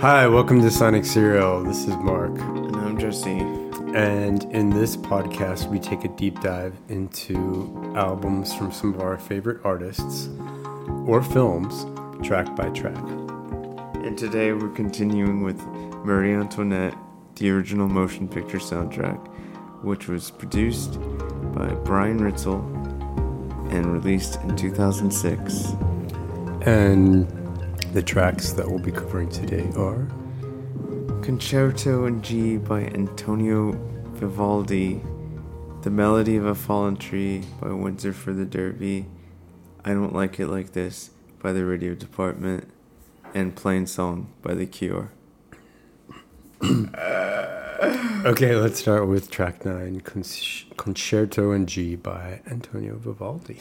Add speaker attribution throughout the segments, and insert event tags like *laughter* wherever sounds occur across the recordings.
Speaker 1: Hi, welcome to Sonic Serial. This is Mark.
Speaker 2: And I'm Jesse.
Speaker 1: And in this podcast, we take a deep dive into albums from some of our favorite artists or films, track by track.
Speaker 2: And today we're continuing with Marie Antoinette, the original motion picture soundtrack, which was produced by Brian Reitzell and released in 2006.
Speaker 1: And the tracks that we'll be covering today are
Speaker 2: Concerto in G by Antonio Vivaldi, The Melody of a Fallen Tree by Windsor for the Derby, I Don't Like It Like This by the Radio Department, and Plainsong by The Cure. *coughs*
Speaker 1: Okay, let's start with track 9, Concerto in G by Antonio Vivaldi.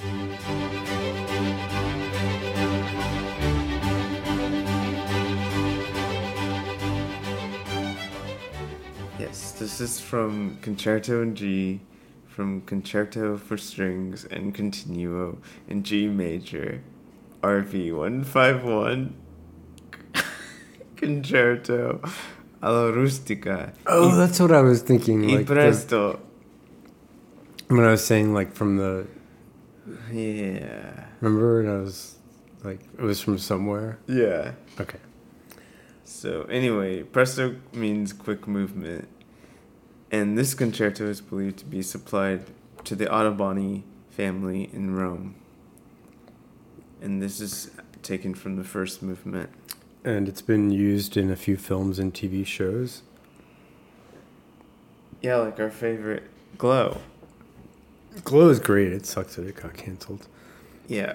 Speaker 2: Yes, this is from Concerto in G, from Concerto for Strings and Continuo in G major, RV 151, *laughs* Concerto alla Rustica.
Speaker 1: Oh, that's what I was thinking.
Speaker 2: Y
Speaker 1: Like the- when I was saying, like, from the.
Speaker 2: Yeah.
Speaker 1: Remember? And I was like, it was from somewhere.
Speaker 2: Yeah.
Speaker 1: Okay.
Speaker 2: So anyway, presto means quick movement, and this concerto is believed to be supplied to the Ottoboni family in Rome. And this is taken from the first movement.
Speaker 1: And it's been used in a few films and TV shows.
Speaker 2: Yeah, like our favorite Glow.
Speaker 1: Glow is great. It sucks that it got canceled.
Speaker 2: Yeah.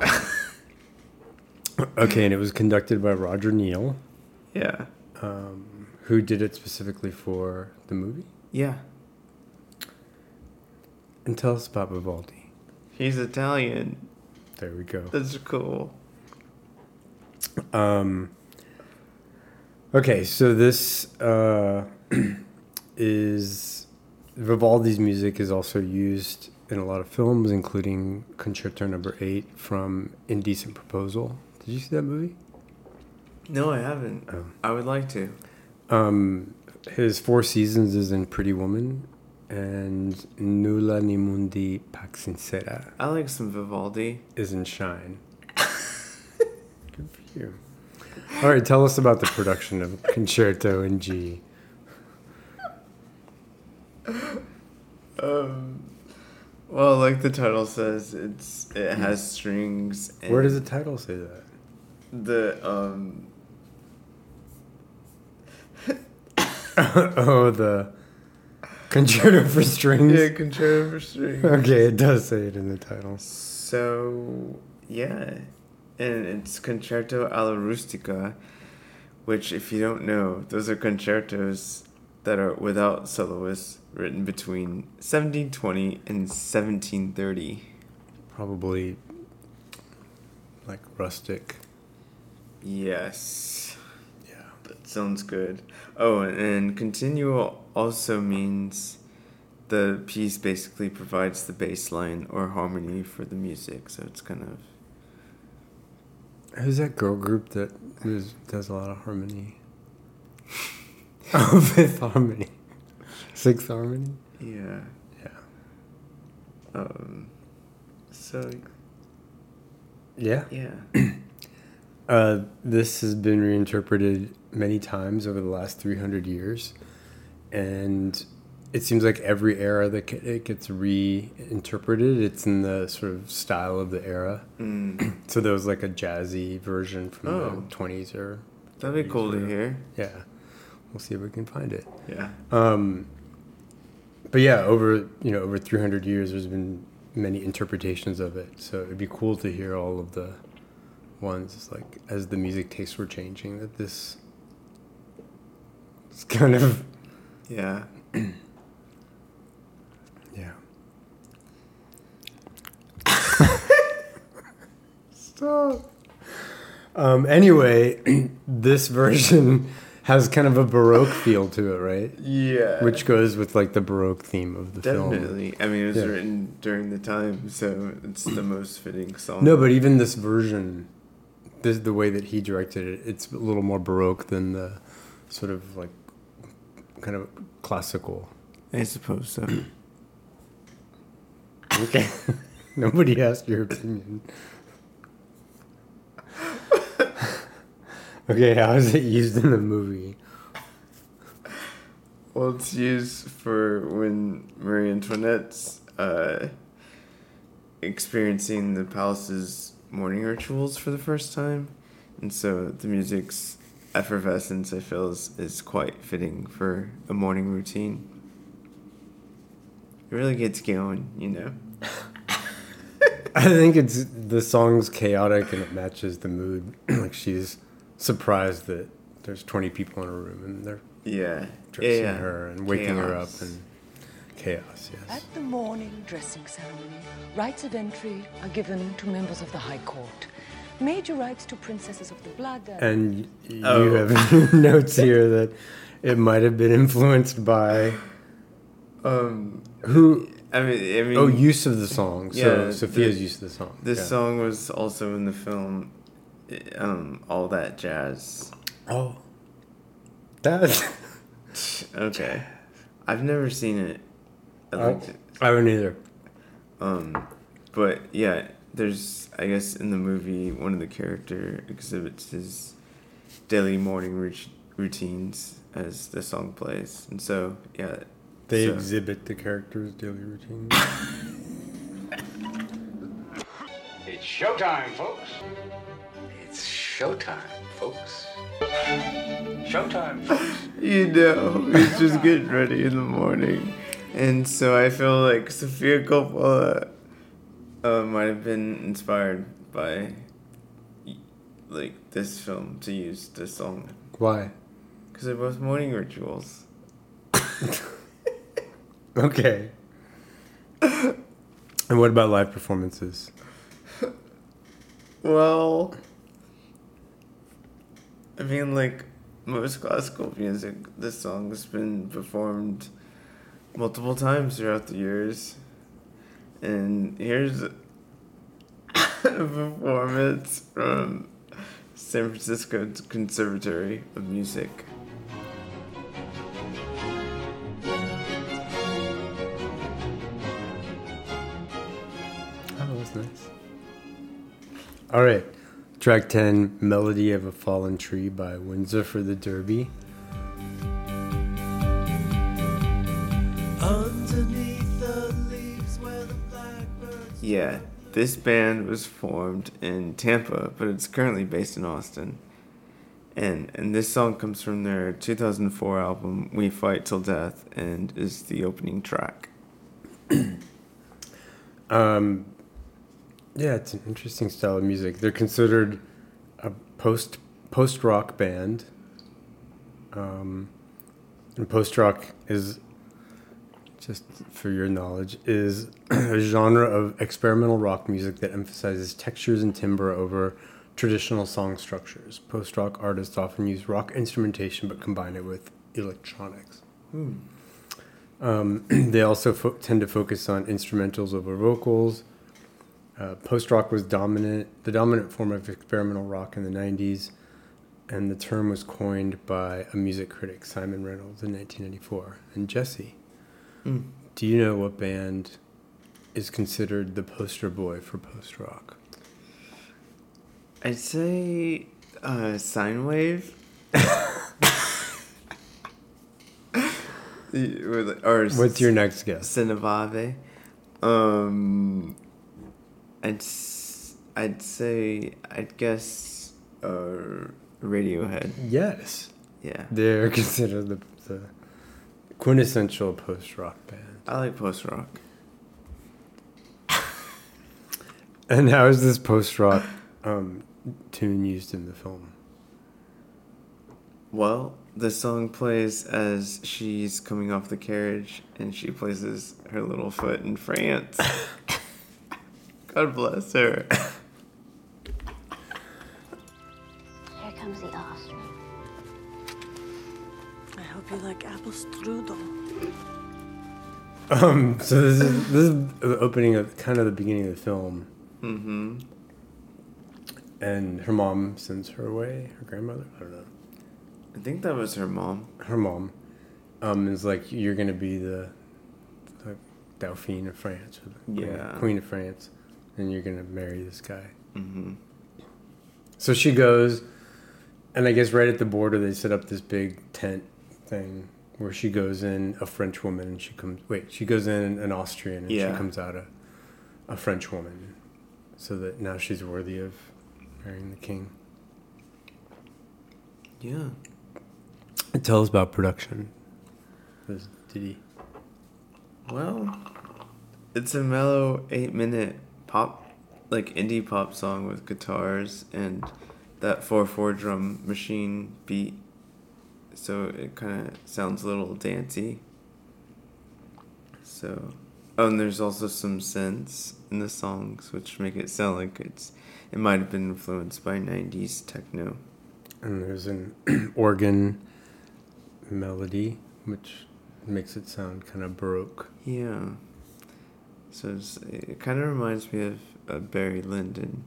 Speaker 1: Okay, and it was conducted by Roger Neal,
Speaker 2: yeah.
Speaker 1: um, who did it specifically for the movie.
Speaker 2: Yeah.
Speaker 1: And tell us about Vivaldi.
Speaker 2: He's Italian.
Speaker 1: There we go.
Speaker 2: That's cool.
Speaker 1: Um, okay, so this uh, *clears throat* is Vivaldi's music is also used in a lot of films, including Concerto Number Eight from Indecent Proposal. Did you see that movie?
Speaker 2: No, I haven't.
Speaker 1: Oh.
Speaker 2: I would like to.
Speaker 1: Um, his Four Seasons is in Pretty Woman, and Nulla in Mundo Pax Sincera
Speaker 2: I like some Vivaldi.
Speaker 1: is in Shine. Good for you. All right, tell us about the production of Concerto in G.
Speaker 2: Um, well, like the title says, it's it has strings. And
Speaker 1: Where does the title say that?
Speaker 2: the um? *laughs*
Speaker 1: oh, the Concerto for Strings.
Speaker 2: Yeah, concerto for strings.
Speaker 1: Okay, it does say it in the title.
Speaker 2: So yeah, and it's concerto alla rustica, which, if you don't know, those are concertos that are without soloists, written between 1720 and 1730.
Speaker 1: Probably like rustic.
Speaker 2: Yes. Sounds good. Oh, and, continuo also means the piece basically provides the bass line or harmony for the music. So it's kind of
Speaker 1: Who's that girl group that is, does a lot of harmony? oh, *laughs* *laughs* Fifth Harmony. Sixth Harmony?
Speaker 2: yeah.
Speaker 1: Yeah.
Speaker 2: Um. So
Speaker 1: Yeah.
Speaker 2: yeah. *clears throat*
Speaker 1: Uh, this has been reinterpreted many times over the last 300 years. And it seems like every era that it gets reinterpreted, it's in the sort of style of the era.
Speaker 2: Mm. *clears throat*
Speaker 1: So there was like a jazzy version from
Speaker 2: Oh.
Speaker 1: the 20s or
Speaker 2: That'd be cool to hear.
Speaker 1: yeah. We'll see if we can find it.
Speaker 2: Yeah.
Speaker 1: Um, but yeah, over you know over 300 years, there's been many interpretations of it. So it'd be cool to hear all of the ones like as the music tastes were changing. That this is kind of
Speaker 2: Yeah. *clears throat*
Speaker 1: yeah. Stop. Um, anyway, *clears throat* this version *laughs* has kind of a baroque feel to it, right?
Speaker 2: Yeah.
Speaker 1: Which goes with like the baroque theme of the film.
Speaker 2: Definitely. I mean, it was
Speaker 1: Yeah.
Speaker 2: written during the time, so it's the most fitting song.
Speaker 1: No, but even this version, this the way that he directed it, it's a little more baroque than the sort of like kind of classical.
Speaker 2: I suppose so. *coughs*
Speaker 1: Okay. *laughs* Nobody asked your opinion. *laughs* okay, how is it used in the movie?
Speaker 2: Well, it's used for when Marie Antoinette's uh, experiencing the palace's morning rituals for the first time. And so the music's effervescence, I feel, is, is quite fitting for a morning routine. It really gets going, you know? *laughs*
Speaker 1: I think it's the song's chaotic and it matches the mood. *clears throat* like she's surprised that there's 20 people in a room and they're
Speaker 2: Yeah.
Speaker 1: dressing
Speaker 2: yeah, yeah.
Speaker 1: her and waking her up and chaos, yes.
Speaker 3: At the morning dressing ceremony, rights of entry are given to members of the High Court. Major rights to princesses of the blood.
Speaker 1: And y-
Speaker 2: Oh.
Speaker 1: you have *laughs* notes here that it might have been influenced by
Speaker 2: Um,
Speaker 1: who
Speaker 2: I mean, I mean,
Speaker 1: Oh, use of the song. So
Speaker 2: Yeah,
Speaker 1: Sofia's
Speaker 2: the-
Speaker 1: use of the song.
Speaker 2: This
Speaker 1: Yeah.
Speaker 2: song was also in the film, um, All That Jazz.
Speaker 1: Oh, that *laughs*
Speaker 2: Okay, I've never seen it. I
Speaker 1: I,
Speaker 2: liked it.
Speaker 1: I haven't either.
Speaker 2: Um, but yeah, there's I guess in the movie one of the character exhibits his daily morning rut- routines as the song plays, and so yeah,
Speaker 1: They
Speaker 2: so-
Speaker 1: exhibit the character's daily routine. *laughs*
Speaker 4: It's showtime, folks. It's showtime, folks. Showtime, folks. *laughs*
Speaker 2: you know, he's just getting ready in the morning. And so I feel like Sofia Coppola uh, might have been inspired by like this film to use this song
Speaker 1: Why?
Speaker 2: because they're both morning rituals. *laughs*
Speaker 1: Okay. and what about live performances?
Speaker 2: Well, I mean, like most classical music, this song has been performed multiple times throughout the years. And here's a performance from San Francisco Conservatory of Music.
Speaker 1: Oh, that's nice. All right. Track 10 Melody of a Fallen Tree by Windsor for the Derby.
Speaker 2: Yeah, this band was formed in Tampa, but it's currently based in Austin. And and this song comes from their 2004 album We Fight Till Death and is the opening track. *clears throat*
Speaker 1: Um, yeah, it's an interesting style of music. They're considered a post post rock band. Um, and post rock is just for your knowledge is *clears throat* a genre of experimental rock music that emphasizes textures and timbre over traditional song structures. Post rock artists often use rock instrumentation but combine it with electronics. Um, *clears throat* they also fo- tend to focus on instrumentals over vocals. Uh, Post rock was dominant, the dominant form of experimental rock in the 90s, and the term was coined by a music critic, Simon Reynolds, in 1994. And Jesse, do you know what band is considered the poster boy for post rock?
Speaker 2: I'd say uh, Sinewave. *laughs* or,
Speaker 1: What's your next guess?
Speaker 2: Cinevave. Um, I'd I'd say I'd guess uh, Radiohead.
Speaker 1: Yes,
Speaker 2: Yeah,
Speaker 1: they're *laughs* considered the, the quintessential post rock band.
Speaker 2: I like post rock. *laughs*
Speaker 1: And how is this post rock um, tune used in the film?
Speaker 2: Well, the song plays as she's coming off the carriage and she places her little foot in France. *laughs* God bless her.
Speaker 5: Here comes the Austrian.
Speaker 6: I hope you like apple strudel.
Speaker 1: Um, so this is this is the opening of kind of the beginning of the film,
Speaker 2: Mm-hmm.
Speaker 1: and her mom sends her away. Her grandmother, I don't know.
Speaker 2: I think that was her mom.
Speaker 1: her mom, um, is like, you're gonna be the, the Dauphine of France, or the queen- queen of France, and you're gonna marry this guy.
Speaker 2: Mm-hmm.
Speaker 1: So she goes, and I guess right at the border they set up this big tent thing where she goes in a French woman and she comes. Wait, she goes in an Austrian and
Speaker 2: Yeah.
Speaker 1: she comes out a, a French woman, so that now she's worthy of marrying the king.
Speaker 2: Yeah.
Speaker 1: Tell us about production. This Diddy.
Speaker 2: Well, it's a mellow eight minute pop, like indie pop song with guitars and that 4 4 drum machine beat. So it kind of sounds a little dancey. So, oh, and there's also some synths in the songs which make it sound like it's it might have been influenced by 90s techno.
Speaker 1: And there's an *clears throat* organ melody, which makes it sound kind of baroque.
Speaker 2: Yeah. So it's, it kind of reminds me of uh, Barry Lyndon.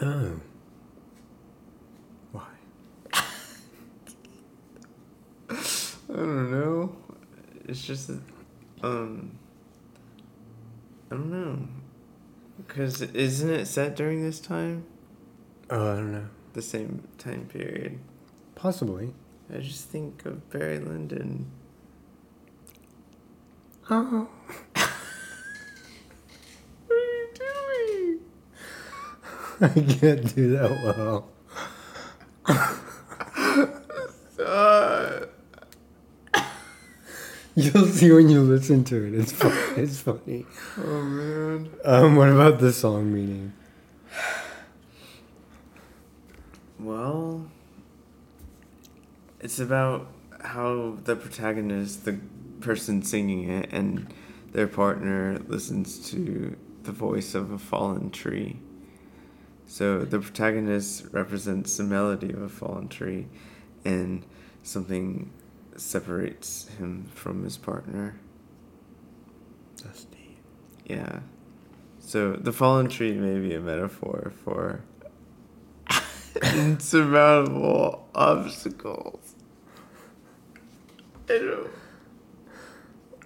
Speaker 1: Oh. Why?
Speaker 2: I don't know. It's just um, I don't know. Because isn't it set during this time?
Speaker 1: Oh, I don't know.
Speaker 2: The same time period.
Speaker 1: Possibly.
Speaker 2: I just think of Barry Lyndon.
Speaker 1: Oh. *laughs*
Speaker 2: What are you doing? *laughs*
Speaker 1: I can't do that well. You'll see when you listen to it. It's fun. It's funny.
Speaker 2: oh man.
Speaker 1: Um, what about the song meaning?
Speaker 2: Well, it's about how the protagonist, the person singing it, and their partner listens to the voice of a fallen tree. So the protagonist represents the melody of a fallen tree, and something separates him from his partner.
Speaker 1: That's deep.
Speaker 2: Yeah. So the fallen tree may be a metaphor for *laughs* insurmountable obstacles. I don't.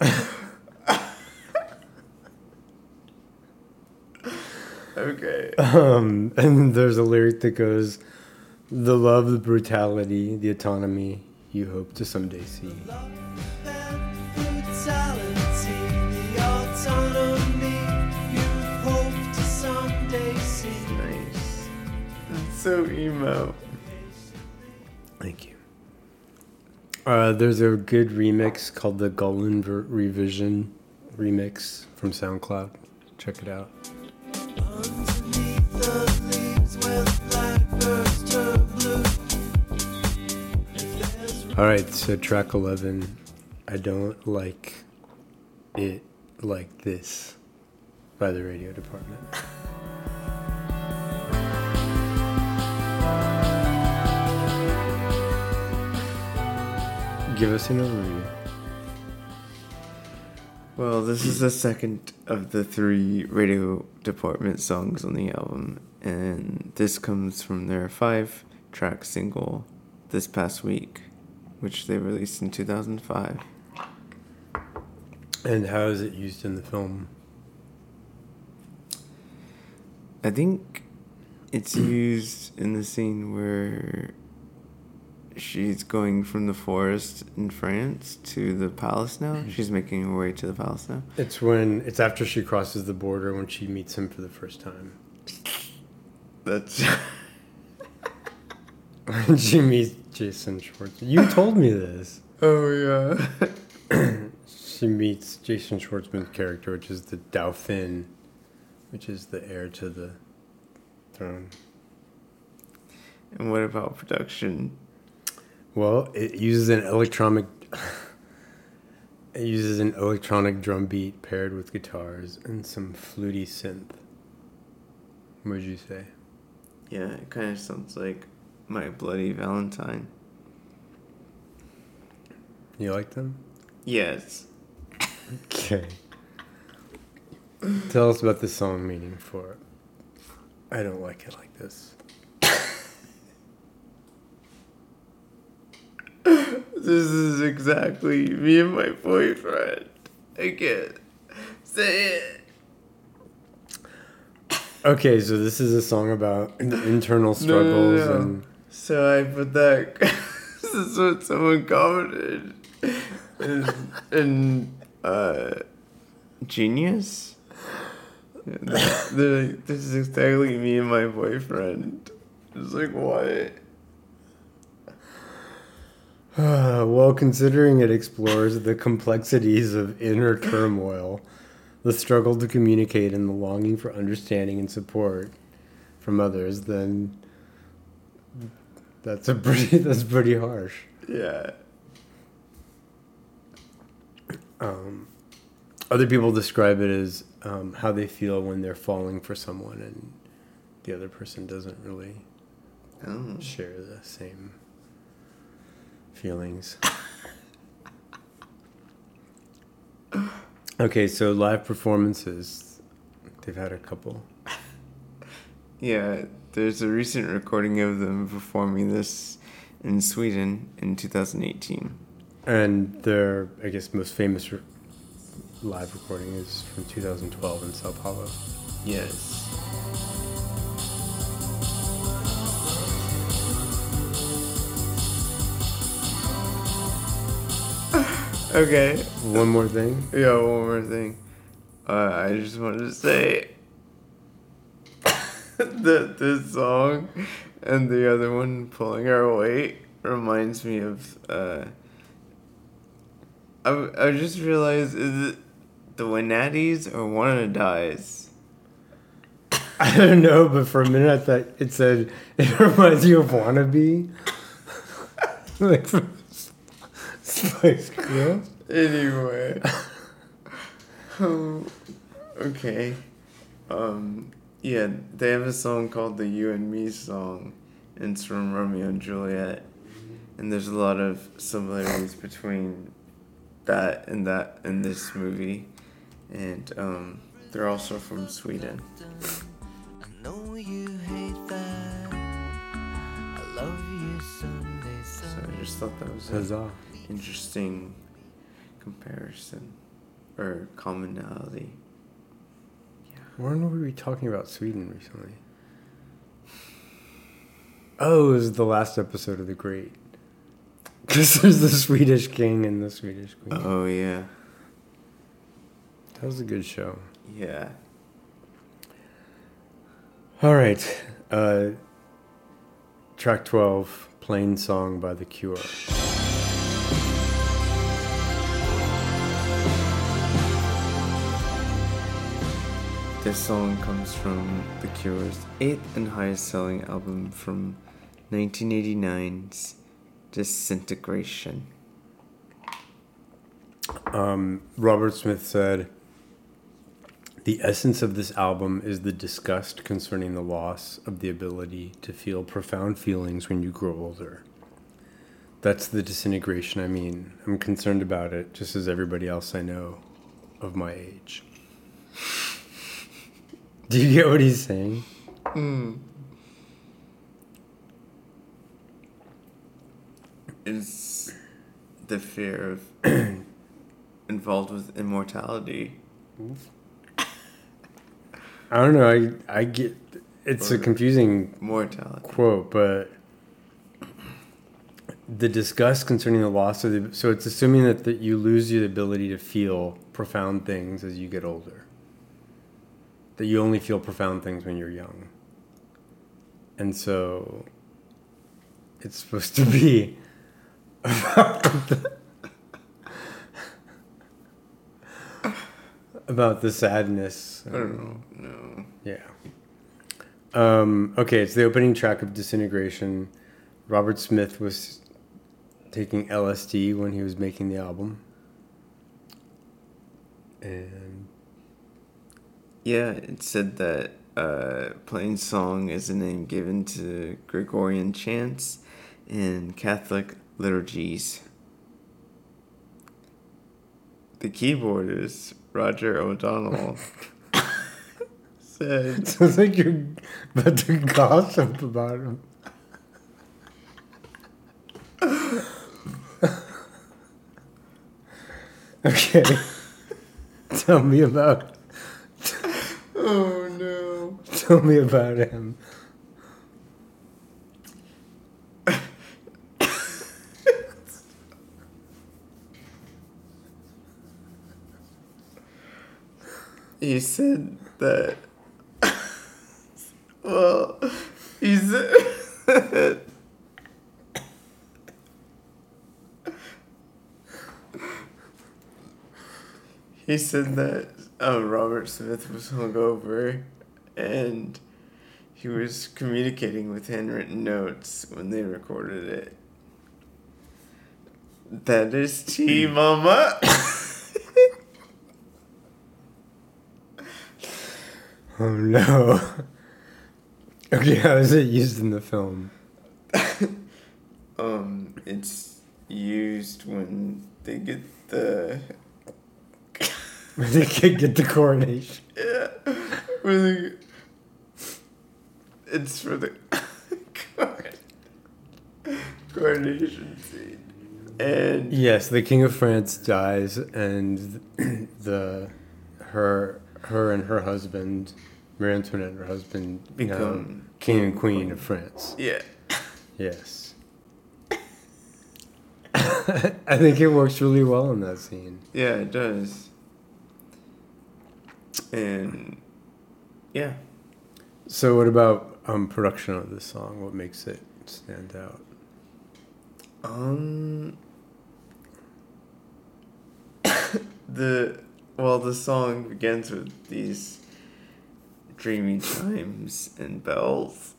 Speaker 2: *laughs* okay.
Speaker 1: Um, and there's a lyric that goes, "The love, the brutality, the autonomy you hope to someday see."
Speaker 2: Nice. That's so emo.
Speaker 1: Thank you. Uh, there's a good remix called the Golan ver- Revision remix from SoundCloud. Check it out. All right, so track 11. I don't like it like this by the radio department. Give us an overview.
Speaker 2: Well, this is the second of the three radio department songs on the album, and this comes from their five track single this past week, which they released in 2005.
Speaker 1: And how is it used in the film?
Speaker 2: I think it's *clears throat* used in the scene where she's going from the forest in France to the palace now. Mm-hmm. She's making her way to the palace now.
Speaker 1: It's when it's after she crosses the border when she meets him for the first time.
Speaker 2: That's *laughs*
Speaker 1: When she meets Jason Schwartzman. You told me this. *laughs*
Speaker 2: oh yeah. *clears throat* *laughs*
Speaker 1: She meets Jason Schwartzman's character, which is the Dauphin, which is the heir to the throne.
Speaker 2: and what about production?
Speaker 1: Well, it uses an electronic. *laughs* it uses an electronic drum beat paired with guitars and some fluty synth. What would you say?
Speaker 2: Yeah, it kind of sounds like My Bloody Valentine.
Speaker 1: You like them?
Speaker 2: Yes.
Speaker 1: Okay. Tell us about the song meaning for I don't like it like this. *coughs*
Speaker 2: This is exactly me and my boyfriend. I can't say it.
Speaker 1: Okay, so this is a song about *coughs* internal
Speaker 2: No,
Speaker 1: struggles
Speaker 2: no, no.
Speaker 1: and
Speaker 2: So I put that. *laughs* this is what someone commented. And, and uh, genius. They're like, this is exactly me and my boyfriend. It's like what? *sighs*
Speaker 1: Well, considering it explores the complexities of inner turmoil, the struggle to communicate, and the longing for understanding and support from others, then that's a pretty *laughs* that's pretty harsh.
Speaker 2: Yeah.
Speaker 1: Um, other people describe it as um, how they feel when they're falling for someone, and the other person doesn't really
Speaker 2: Oh.
Speaker 1: share the same feelings. *laughs* okay, so live performances. They've had a couple.
Speaker 2: Yeah, there's a recent recording of them performing this in Sweden in 2018.
Speaker 1: And their, I guess, most famous re- live recording is from 2012 in Sao Paulo.
Speaker 2: Yes. *sighs* okay. *laughs*
Speaker 1: One more thing.
Speaker 2: Yeah, one more thing. Uh, I just wanted to say *laughs* that this song and the other one, Pulling Our Weight, reminds me of. Uh, I, I just realized is it the Wannadies or One of the Dies? *laughs*
Speaker 1: I don't know, but for a minute I thought it said it *laughs* reminds you of Wannabe. like from Spice Girls.
Speaker 2: Anyway. um, okay. Um, yeah, they have a song called the You and Me song. And it's from Romeo and Juliet. And there's a lot of similarities between that and that and this movie. And um, they're also from Sweden.
Speaker 7: I know you hate that. I love you Sunday,
Speaker 2: So I just thought that was an interesting comparison or commonality.
Speaker 1: When were we talking about Sweden recently? Oh, it was the last episode of The Great. *laughs* Because there's the Swedish king and the Swedish queen.
Speaker 2: Oh, yeah.
Speaker 1: That was a good show.
Speaker 2: Yeah.
Speaker 1: All right. Uh, track 12, Plainsong by The Cure.
Speaker 2: This song comes from The Cure's eighth and highest selling album from 1989's Disintegration.
Speaker 1: Um, Robert Smith said, The essence of this album is the disgust concerning the loss of the ability to feel profound feelings when you grow older. That's the disintegration I mean. I'm concerned about it, just as everybody else I know of my age. Do you get what he's saying? Hmm.
Speaker 2: Is the fear of *clears throat* involved with immortality.
Speaker 1: I don't know. I, I get it's a confusing
Speaker 2: Mortality.
Speaker 1: quote, but the disgust concerning the loss of the so it's assuming that, that you lose the ability to feel profound things as you get older. That you only feel profound things when you're young. And so it's supposed to be about the, about the sadness.
Speaker 2: I don't know. No.
Speaker 1: Yeah. Um, okay, it's the opening track of Disintegration. Robert Smith was taking LSD when he was making the album. And
Speaker 2: Yeah, it said that uh, Plain Song is a name given to Gregorian chants in Catholic liturgies. The keyboardist, Roger O'Donnell, *laughs* said,
Speaker 1: sounds like you're about to gossip about him. *laughs* Okay. *laughs* Tell me about.
Speaker 2: Oh no. *laughs*
Speaker 1: Tell me about him. *laughs* *laughs*
Speaker 2: He said that. well, he said. he said that um, Robert Smith was hungover and he was communicating with handwritten notes when they recorded it. That is tea, mama. *coughs*
Speaker 1: Oh no. *laughs* Okay, how is it used in the film? *coughs*
Speaker 2: Um, it's used when they get the *laughs*
Speaker 1: Where they can't get the coronation.
Speaker 2: yeah, when they, it's for the *laughs* coronation scene, and
Speaker 1: Yes, the King of France dies, and *clears throat* the her her and her husband, Marie Antoinette and her husband, become
Speaker 2: Become
Speaker 1: king and queen of France.
Speaker 2: yeah,
Speaker 1: Yes. *laughs* I think it works really well in that scene.
Speaker 2: yeah, it does, and yeah,
Speaker 1: So, what about um, production of this song? What makes it stand out?
Speaker 2: um, *coughs* the well, the song begins with these dreamy chimes and bells.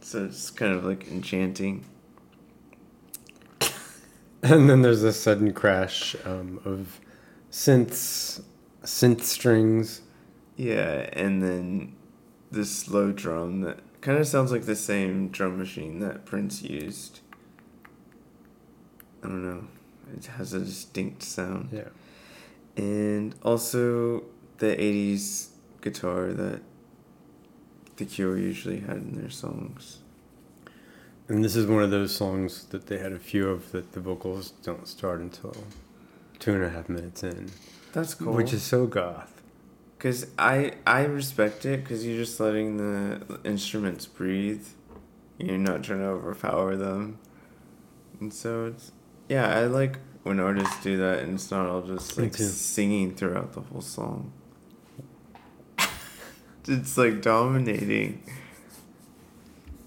Speaker 2: So it's kind of like enchanting. *coughs*
Speaker 1: And then there's a sudden crash um, of synths, synth strings.
Speaker 2: Yeah, and then this slow drum that kind of sounds like the same drum machine that Prince used. I don't know. It has a distinct sound.
Speaker 1: Yeah.
Speaker 2: And also the 80s guitar that The Cure usually had in their songs.
Speaker 1: And this is one of those songs that they had a few of that the vocals don't start until two and a half minutes in,
Speaker 2: That's cool.
Speaker 1: which is so goth.
Speaker 2: Cause I I respect it because you're just letting the instruments breathe. You're not trying to overpower them, and so it's yeah. I like when artists do that, and it's not all just like singing throughout the whole song. *laughs* it's like dominating.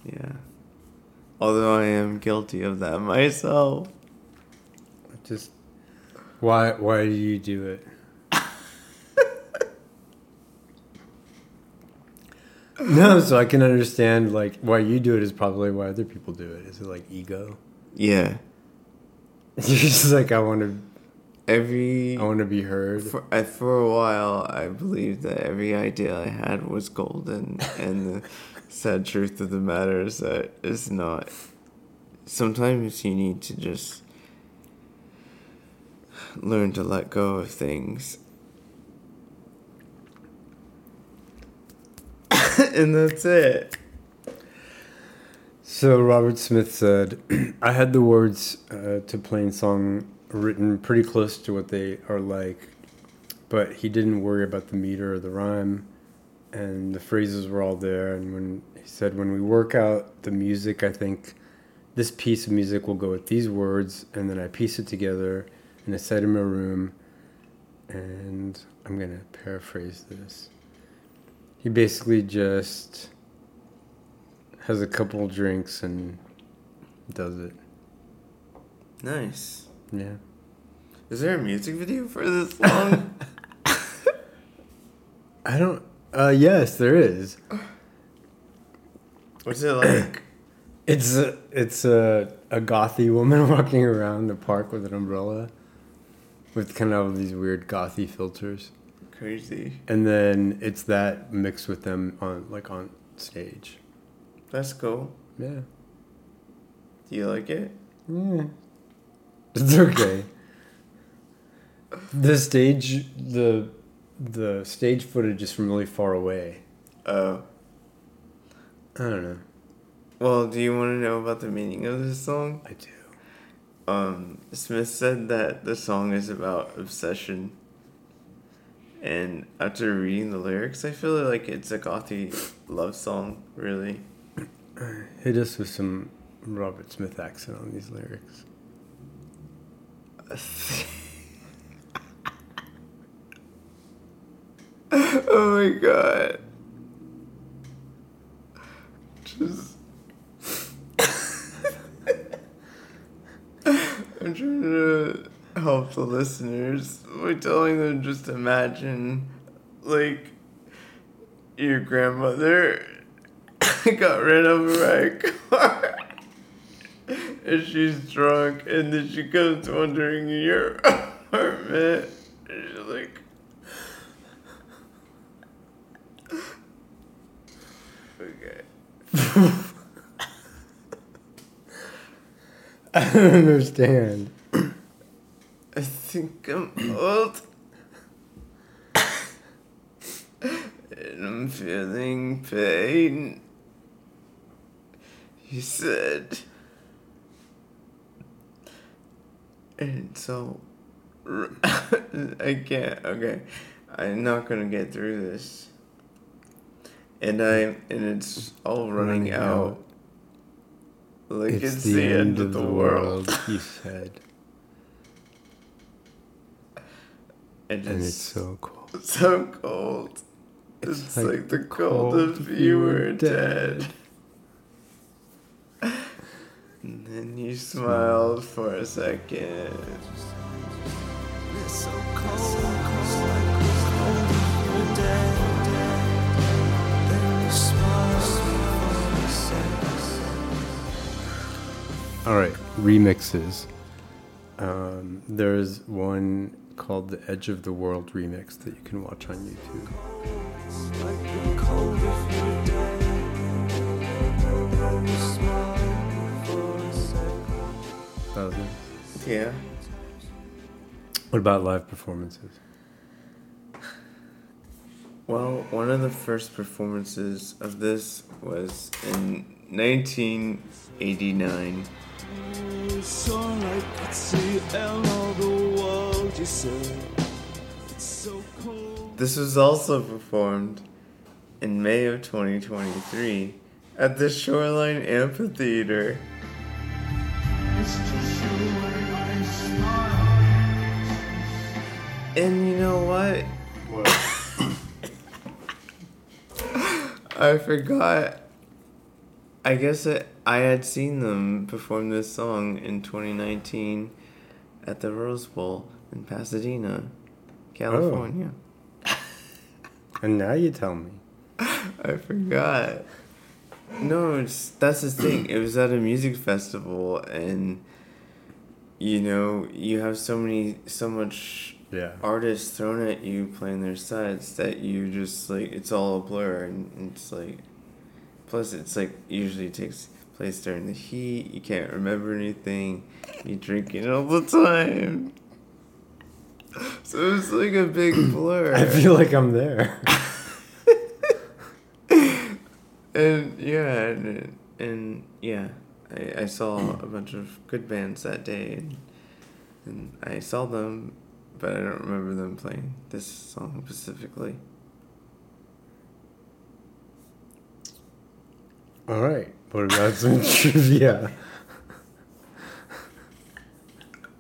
Speaker 2: Yeah. Although I am guilty of that *laughs* myself.
Speaker 1: Just why why do you do it? No, so I can understand like why you do it is probably why other people do it. Is it like ego?
Speaker 2: Yeah. *laughs*
Speaker 1: You're just like I want to
Speaker 2: Every
Speaker 1: I want to be heard.
Speaker 2: For, I, for a while, I believed that every idea I had was golden, and the *laughs* sad truth of the matter is that it's not. Sometimes you need to just learn to let go of things. *laughs* and that's it.
Speaker 1: So Robert Smith said, *clears throat* "I had the words uh, to Plainsong written pretty close to what they are like, but he didn't worry about the meter or the rhyme, and the phrases were all there. And when he said, when we work out the music, I think this piece of music will go with these words, and then I piece it together in a set in my room, and I'm gonna paraphrase this. He basically just." has a couple drinks and does it.
Speaker 2: Nice.
Speaker 1: Yeah.
Speaker 2: Is there a music video for this song? *laughs*
Speaker 1: I don't. Uh, yes, there is.
Speaker 2: What's it like? *clears throat*
Speaker 1: It's a, it's a a gothy woman *laughs* walking around the park with an umbrella, with kind of all these weird gothy filters,
Speaker 2: Crazy.
Speaker 1: and then it's that mixed with them on like on stage.
Speaker 2: That's cool.
Speaker 1: Yeah.
Speaker 2: Do you like it?
Speaker 1: Yeah. It's okay. the stage the the stage footage is from really far away.
Speaker 2: Oh.
Speaker 1: I don't know.
Speaker 2: Well, do you want to know about the meaning of this song?
Speaker 1: I do.
Speaker 2: um, Smith said that the song is about obsession. And after reading the lyrics, I feel like it's a gothy love song, really. *clears throat*
Speaker 1: Hit us with some Robert Smith accent on these lyrics. *laughs*
Speaker 2: oh my god. Just. *laughs* I'm trying to help the listeners by telling them just imagine, like, your grandmother *coughs* got ran over by a car. *laughs* And she's drunk, and then she comes wandering in your *laughs* apartment. And she's like, okay. *laughs*
Speaker 1: I don't understand.
Speaker 2: Think I'm old. and I'm feeling pain. He said. And so. I can't. Okay. I'm not gonna get through this. And I and it's all running,
Speaker 1: Running
Speaker 2: out.
Speaker 1: out.
Speaker 2: Like it's, the, end, of the, world.
Speaker 1: he *laughs* said.
Speaker 2: And,
Speaker 1: And
Speaker 2: it's
Speaker 1: it's so cold.
Speaker 2: so cold. It's,
Speaker 1: It's
Speaker 2: like,
Speaker 1: like
Speaker 2: the
Speaker 1: the
Speaker 2: cold
Speaker 1: cold
Speaker 2: if
Speaker 1: if
Speaker 2: you
Speaker 1: you
Speaker 2: were
Speaker 1: were
Speaker 2: dead. And then you smiled for a second.
Speaker 7: It's so cold, like the cold if you're dead. Then you smile for a second.
Speaker 1: All right, remixes. Um, there's one called the Edge of the World remix that you can watch on YouTube.
Speaker 7: Like the cold if you're dead. Then you smile for a second.
Speaker 1: That was nice.
Speaker 2: Yeah.
Speaker 1: What about live performances?
Speaker 2: Well, one of the first performances of this was in 1989.
Speaker 7: So I could see and all the world you said. It's so cold.
Speaker 2: This was also performed in May of 2023 at the Shoreline Amphitheater. And you know what? *coughs* I forgot. I guess I, I had seen them perform this song in 2019 at the Rose Bowl in Pasadena, California. Oh.
Speaker 1: And now you tell me. *laughs*
Speaker 2: I forgot. No, it's that's the thing. It was at a music festival, and you know you have so many, so much
Speaker 1: Yeah.
Speaker 2: artists thrown at you playing their sets that you just like it's all a blur, and, and it's like. Plus, it's like usually takes place during the heat. You can't remember anything. You drinking all the time. So it's like a big *clears throat* blur.
Speaker 1: I feel like I'm there.
Speaker 2: And yeah, and, and yeah, I, I saw a bunch of good bands that day, and, and I saw them, but I don't remember them playing this song specifically.
Speaker 1: All right. What about some *laughs* trivia?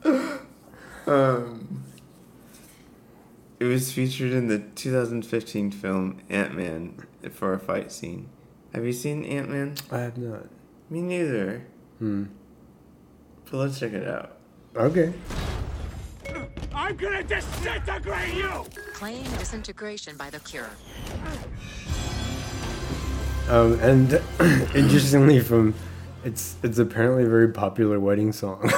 Speaker 1: *laughs*
Speaker 2: Um, it was featured in the 2015 film Ant Man for a fight scene. Have you seen Ant Man?
Speaker 1: I have not.
Speaker 2: Me neither.
Speaker 1: Hmm.
Speaker 2: But let's check it out.
Speaker 1: Okay.
Speaker 4: I'm gonna disintegrate you!
Speaker 8: Claim disintegration by the cure.
Speaker 1: Um, and *clears throat* interestingly, from it's it's apparently a very popular wedding song,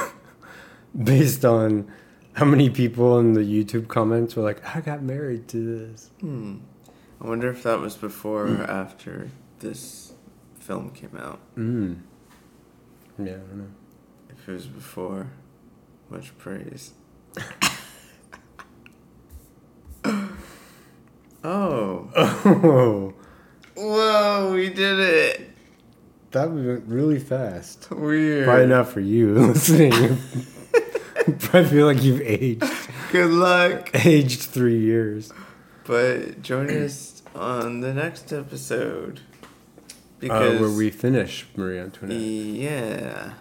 Speaker 1: *laughs* based on *laughs* how many people in the YouTube comments were like, "I got married to this."
Speaker 2: Hmm. I wonder if that was before or after this film came out.
Speaker 1: Mm. Yeah, I don't know.
Speaker 2: If it was before, much praise. *laughs* oh.
Speaker 1: Oh,
Speaker 2: Whoa, we did it!
Speaker 1: that went really fast.
Speaker 2: Weird.
Speaker 1: Probably not for you *laughs* listening. *laughs* I feel like you've aged
Speaker 2: Good luck.
Speaker 1: aged three years.
Speaker 2: But join us on the next
Speaker 1: Uh,
Speaker 2: episode. Because
Speaker 1: where we finish Marie Antoinette.
Speaker 2: Yeah.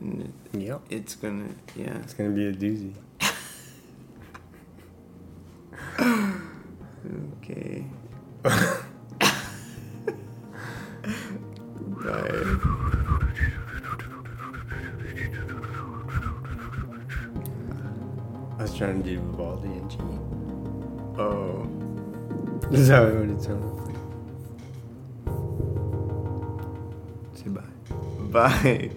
Speaker 2: And
Speaker 1: Yep.
Speaker 2: It's gonna yeah.
Speaker 1: It's gonna be a doozy. *laughs*
Speaker 2: Okay. *laughs*
Speaker 1: trying to do Vivaldi and G.
Speaker 2: Oh.
Speaker 1: This is how I wanted to sound. Say bye.
Speaker 2: Bye.